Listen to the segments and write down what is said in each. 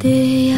day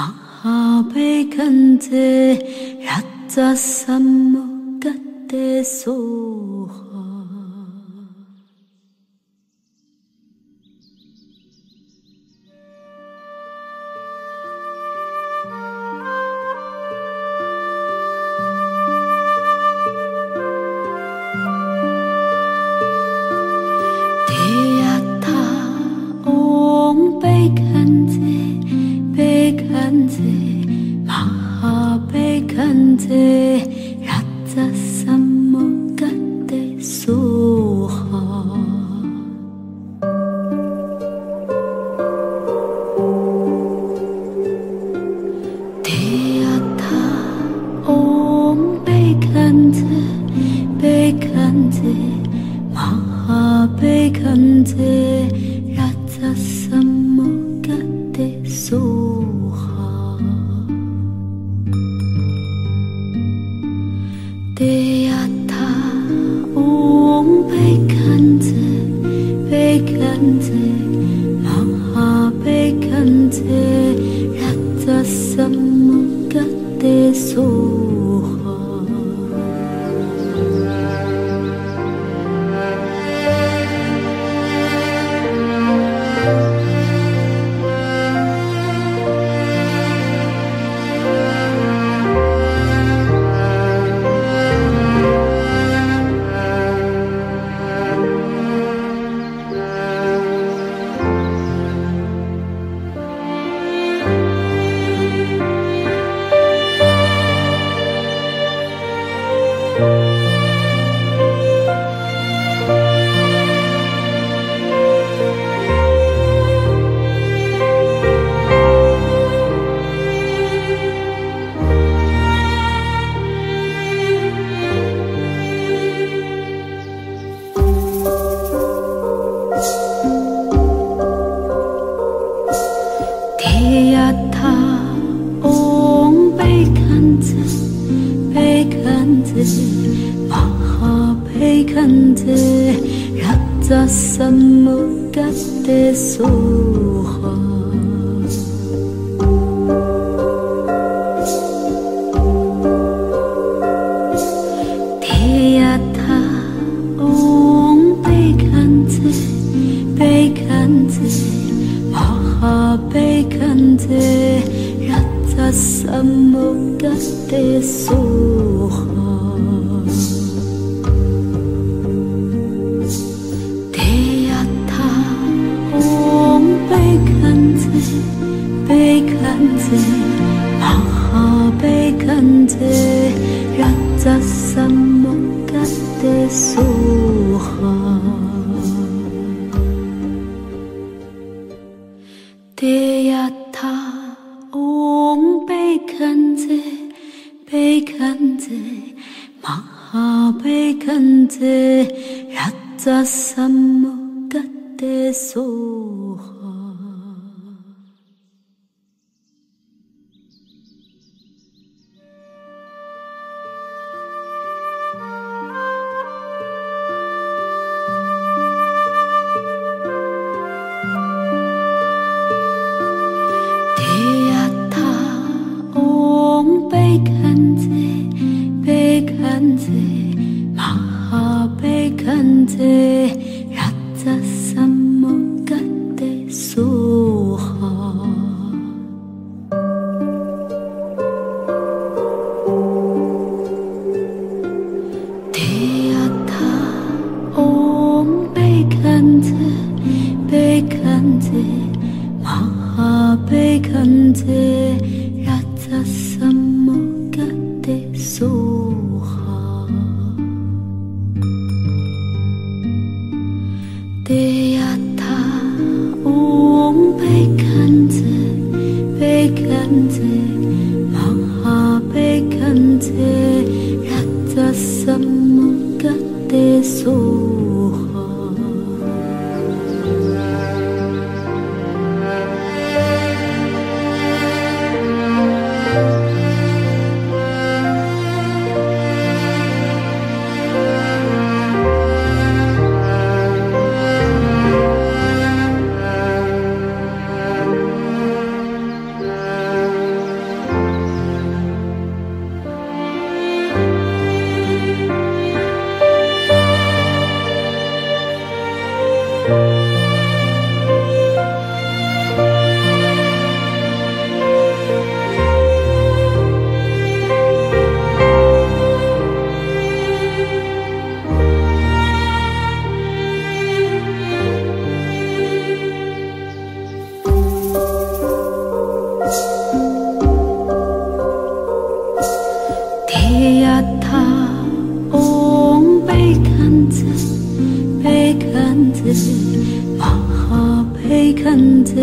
महापैकन्ते रक्तसम्मुखते सोः 马哈被看则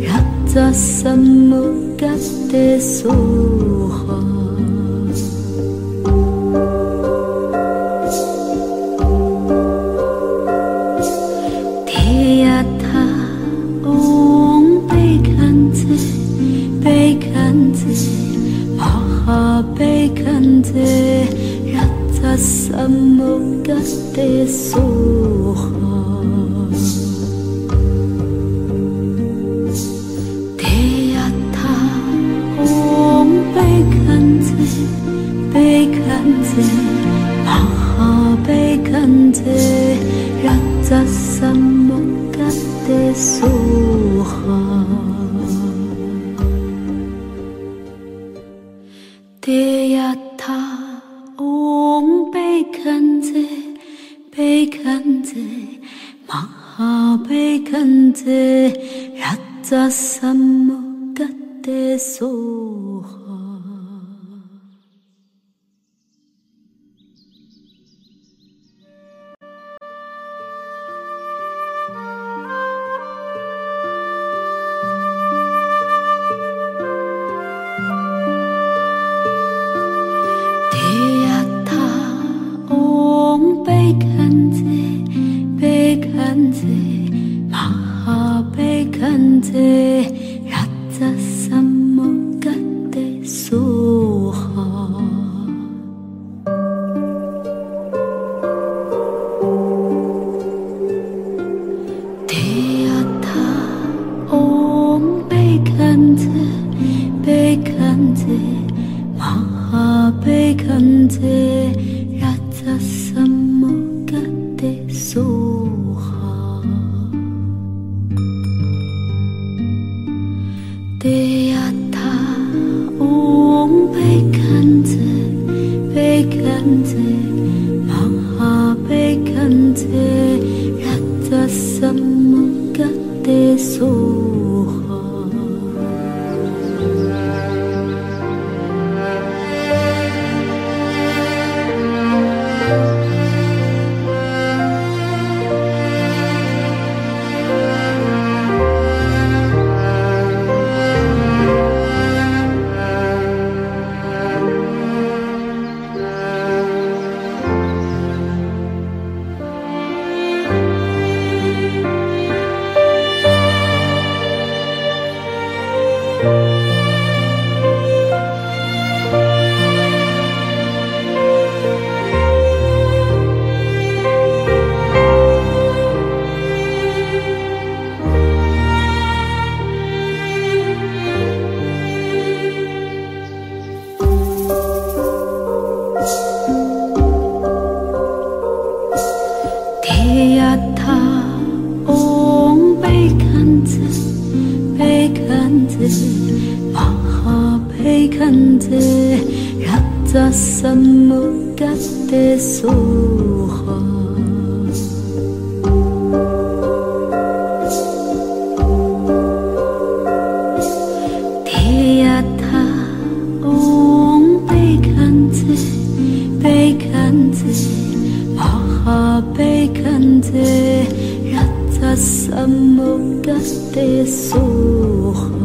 让这什么干的苏哈怕被看见，让他心目一地苏杭。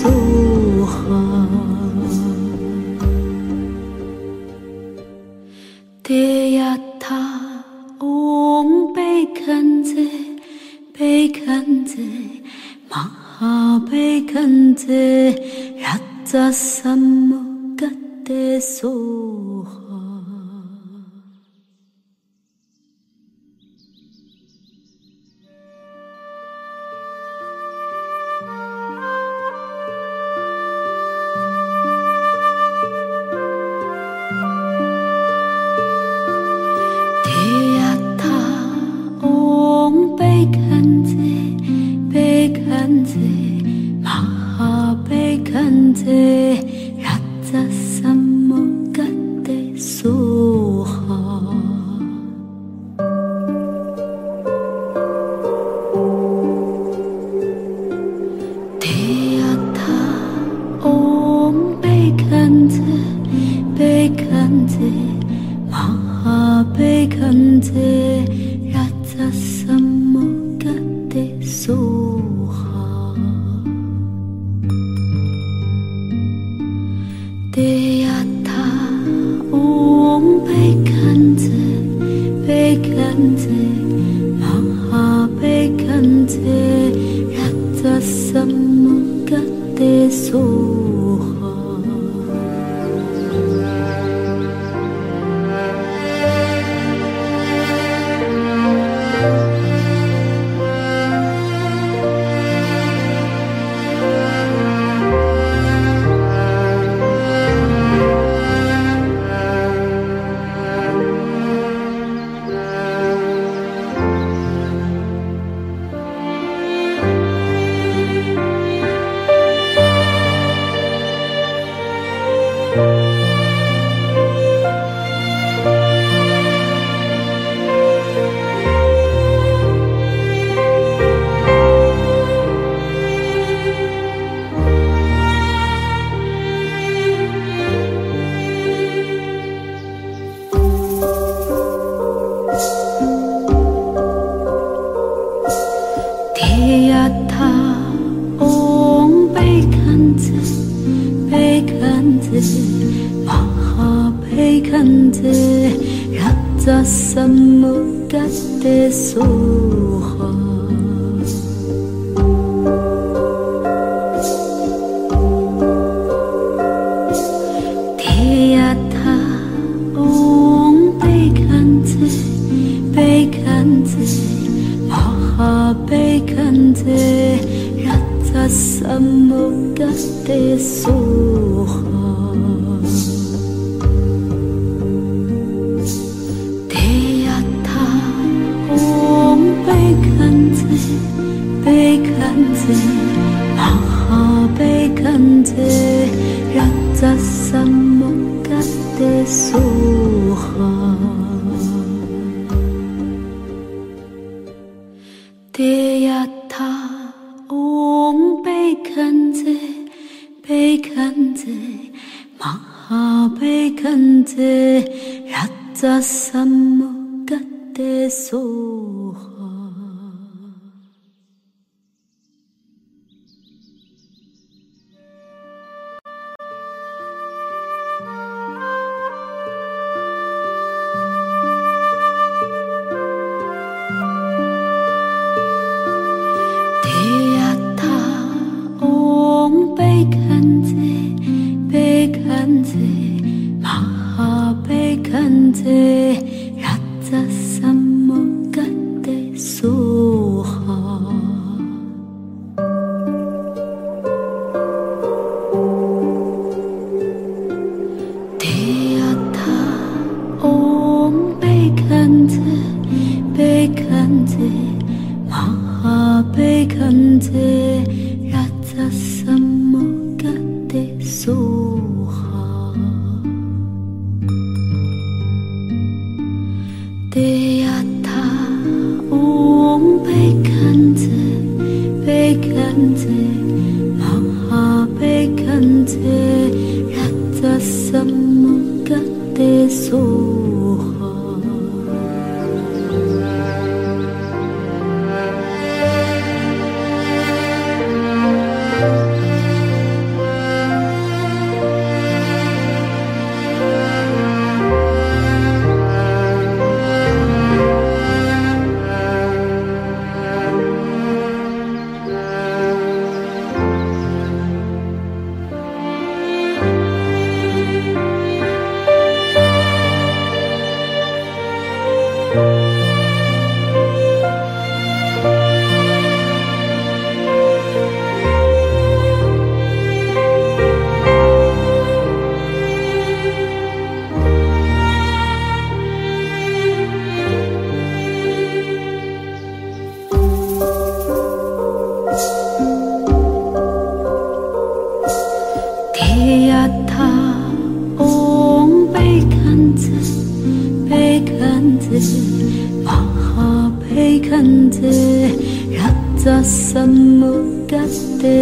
soul.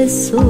pessoa.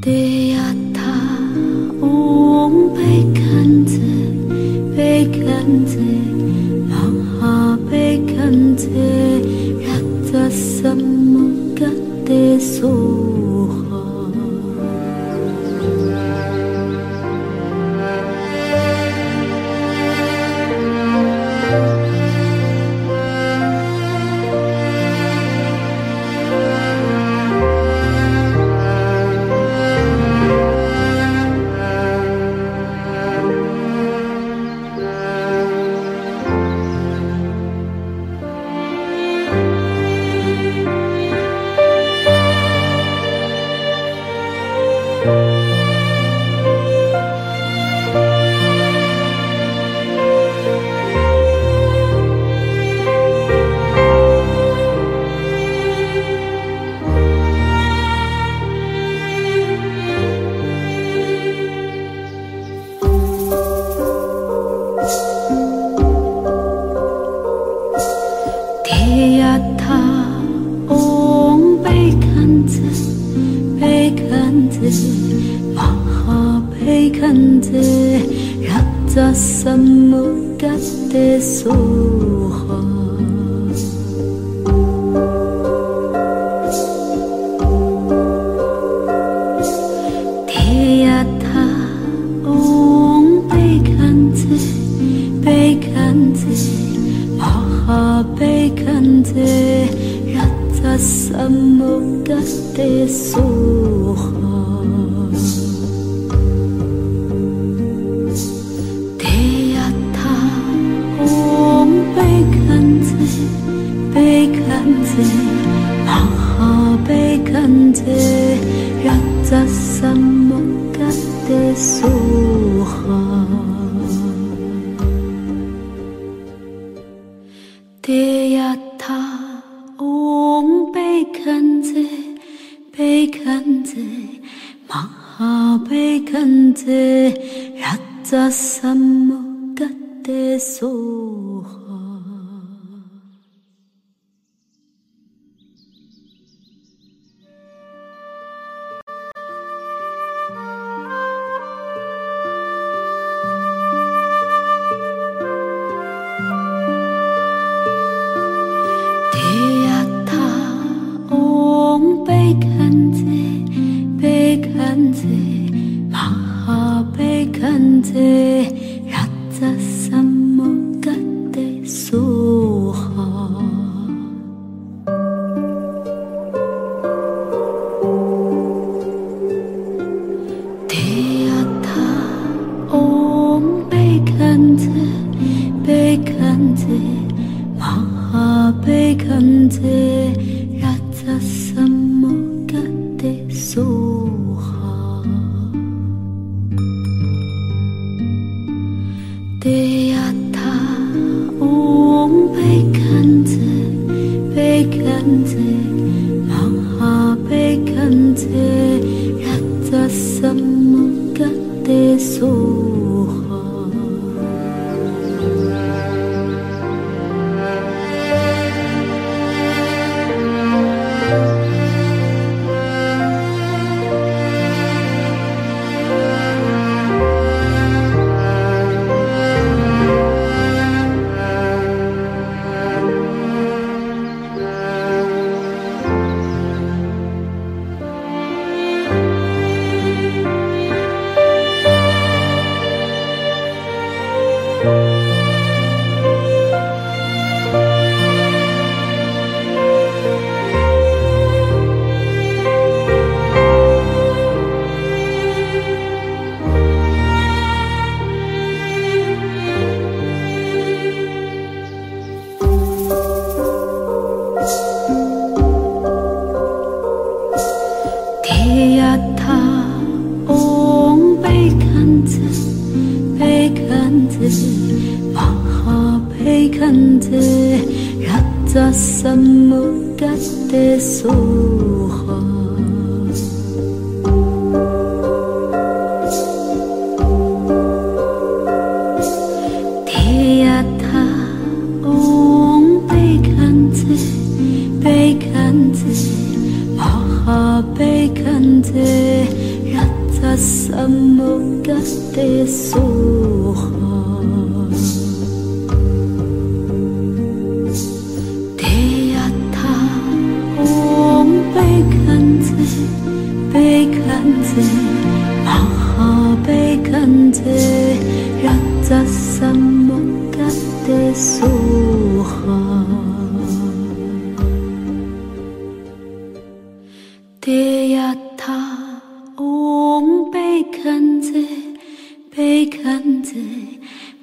铁呀塔，嗡贝堪看见被看见啊哈被看见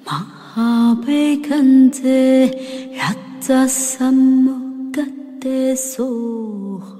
马背贝堪则喇杂萨目嘎喋。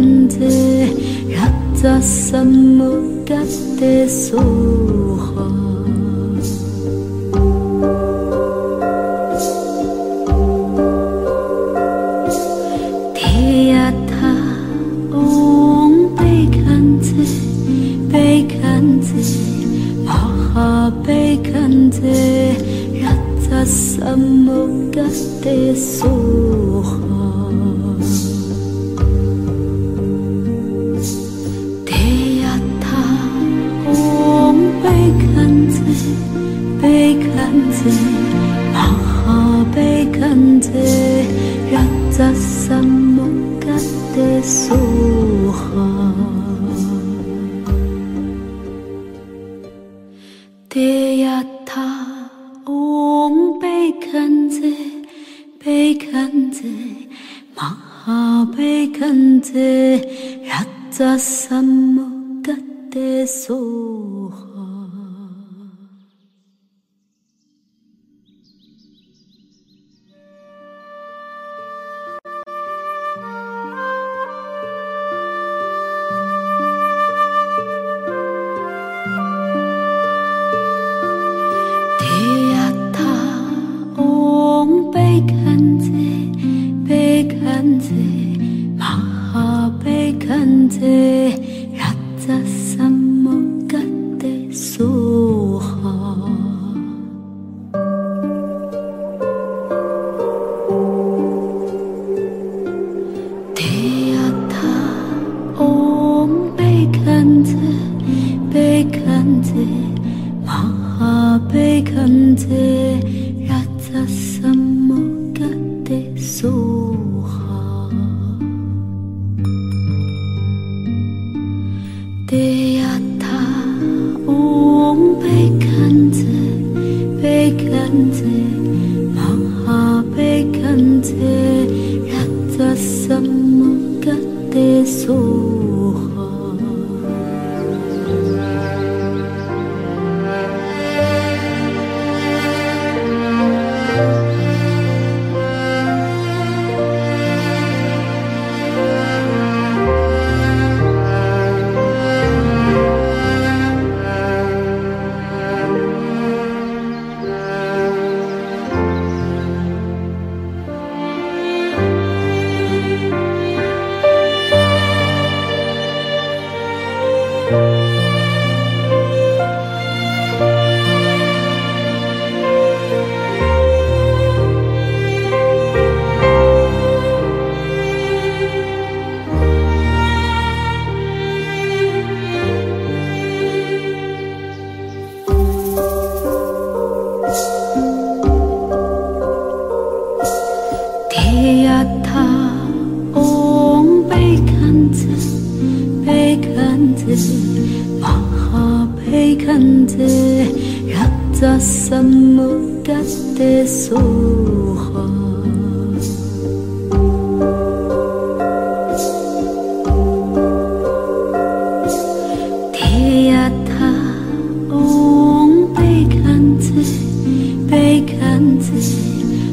한채갓자산못 갔대소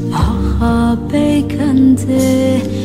马哈贝 beigendei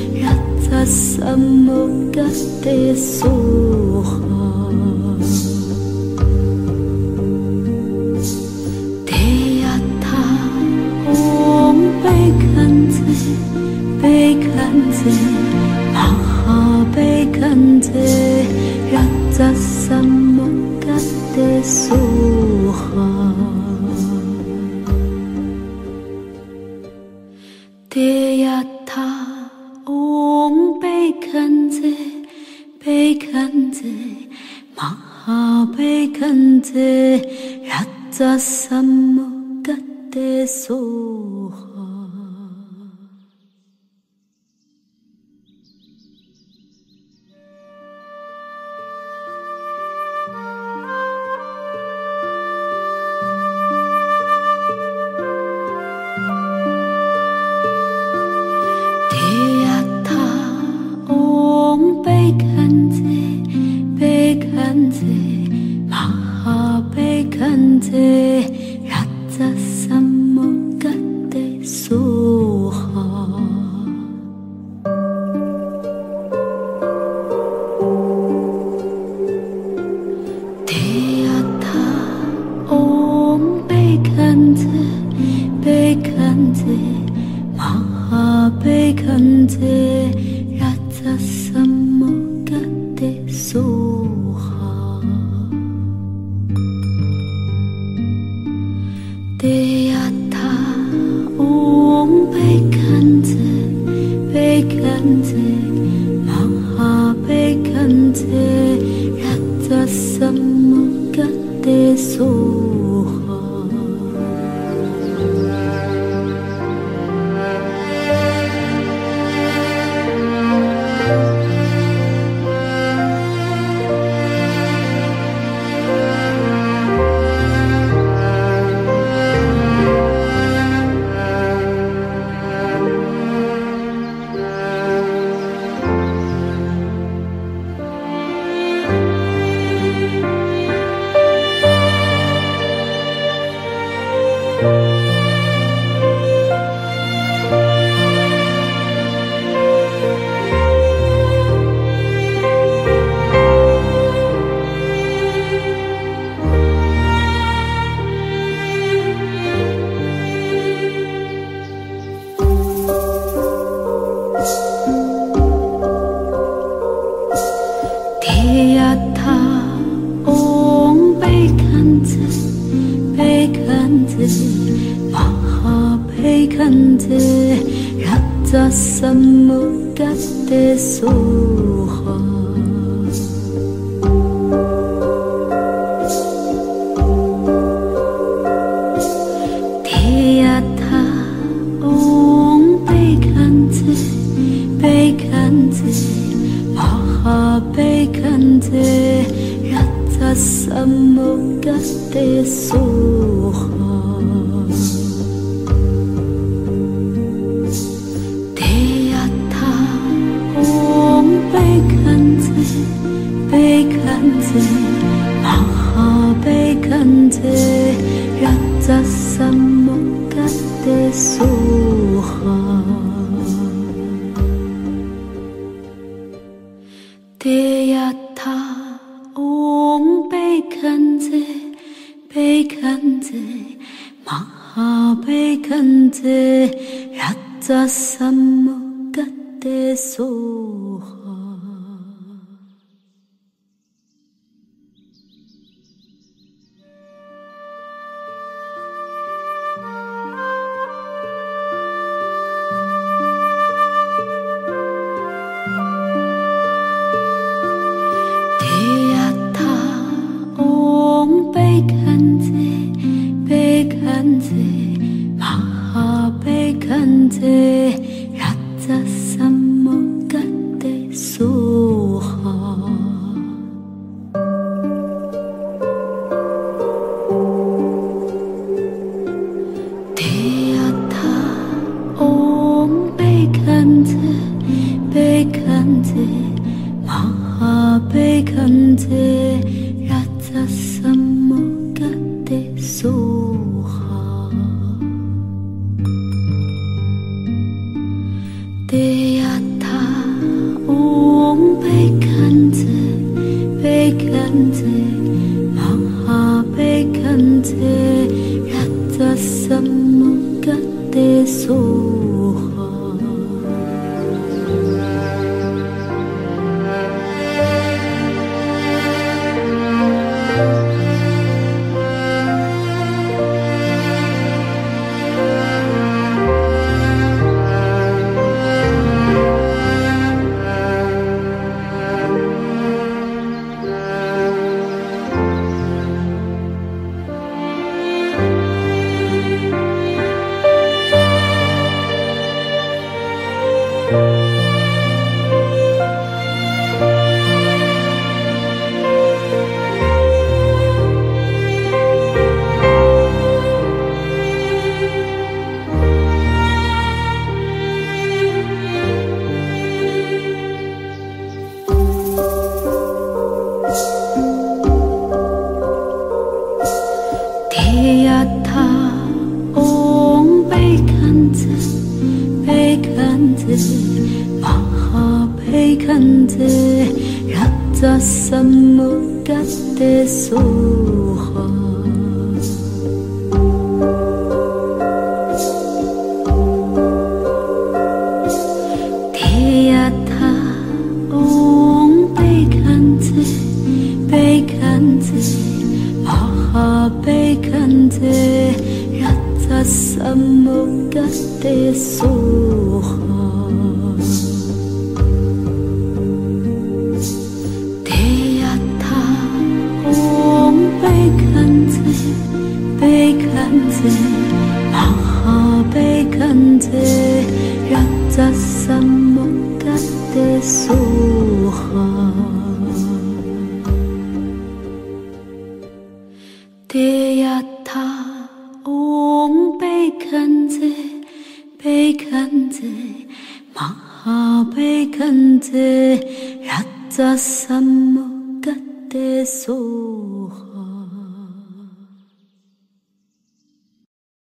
宿